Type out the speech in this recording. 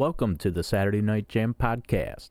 Welcome to the Saturday Night Jam podcast.